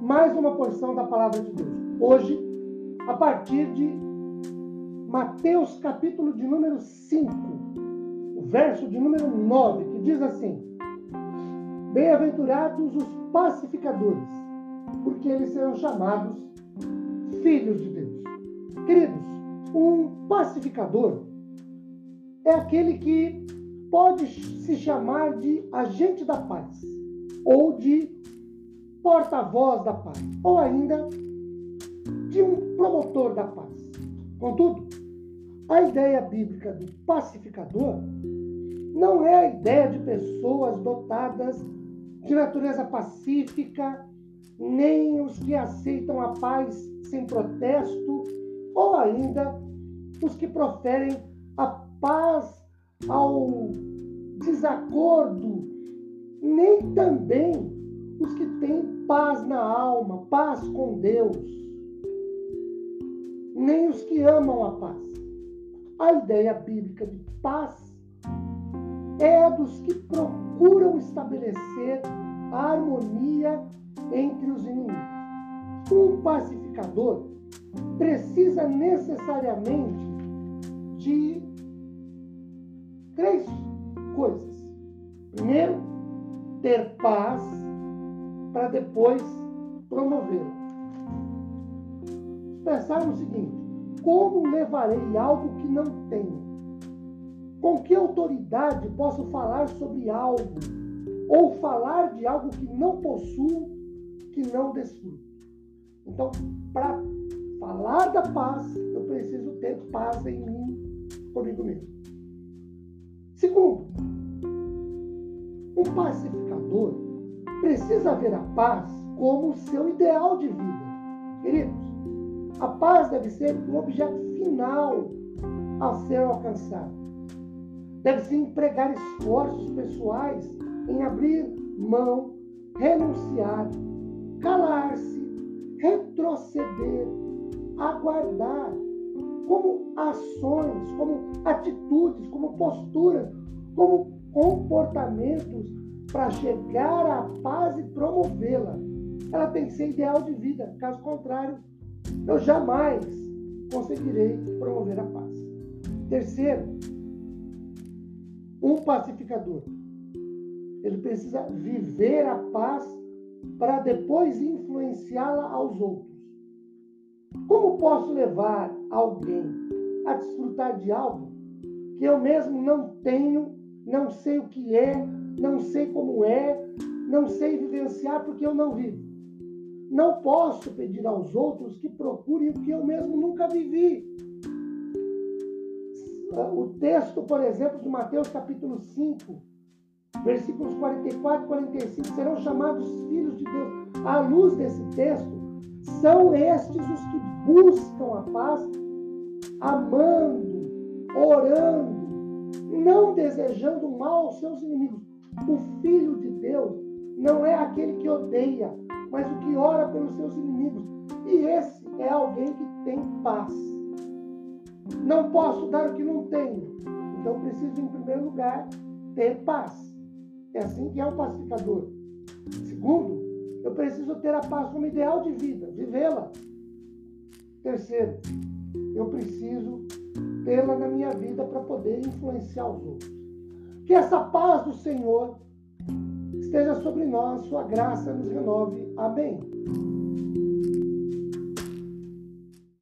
mais uma porção da palavra de Deus. Hoje, a partir de Mateus, capítulo de número 5, o verso de número 9, que diz assim: Bem-aventurados os pacificadores, porque eles serão chamados filhos de Deus. Queridos, um pacificador é aquele que pode se chamar de agente da paz ou de porta-voz da paz, ou ainda de um promotor da paz. Contudo, a ideia bíblica do pacificador não é a ideia de pessoas dotadas de natureza pacífica, nem os que aceitam a paz sem protesto, ou ainda os que proferem a paz ao desacordo, nem também paz na alma, paz com Deus, nem os que amam a paz. A ideia bíblica de paz é dos que procuram estabelecer a harmonia entre os inimigos. Um pacificador precisa necessariamente de três coisas. Primeiro, ter paz para depois promovê-lo. Pensar no seguinte: como levarei algo que não tenho? Com que autoridade posso falar sobre algo ou falar de algo que não possuo, que não desfruto? Então, para falar da paz, eu preciso ter paz em mim, comigo mesmo. Segundo, um pacificador precisa ver a paz como seu ideal de vida. Queridos, a paz deve ser um objeto final a ser alcançado. Deve-se empregar esforços pessoais em abrir mão, renunciar, calar-se, retroceder, aguardar, como ações, como atitudes, como posturas, como comportamentos para chegar à paz e promovê-la. Ela tem que ser ideal de vida. Caso contrário, eu jamais conseguirei promover a paz. Terceiro, um pacificador. Ele precisa viver a paz para depois influenciá-la aos outros. Como posso levar alguém a desfrutar de algo que eu mesmo não tenho, não sei o que é, não sei como é, não sei vivenciar porque eu não vivo. Não posso pedir aos outros que procurem o que eu mesmo nunca vivi. O texto, por exemplo, de Mateus capítulo 5, versículos 44 e 45, serão chamados filhos de Deus. À luz desse texto, são estes os que buscam a paz, amando, orando, não desejando mal aos seus inimigos. O Filho de Deus não é aquele que odeia, mas o que ora pelos seus inimigos. E esse é alguém que tem paz. Não posso dar o que não tenho. Então preciso, em primeiro lugar, ter paz. É assim que é um pacificador. Segundo, eu preciso ter a paz como ideal de vida, vivê-la. Terceiro, eu preciso tê-la na minha vida para poder influenciar os outros. Que essa paz do Senhor esteja sobre nós, sua graça nos renove. Amém.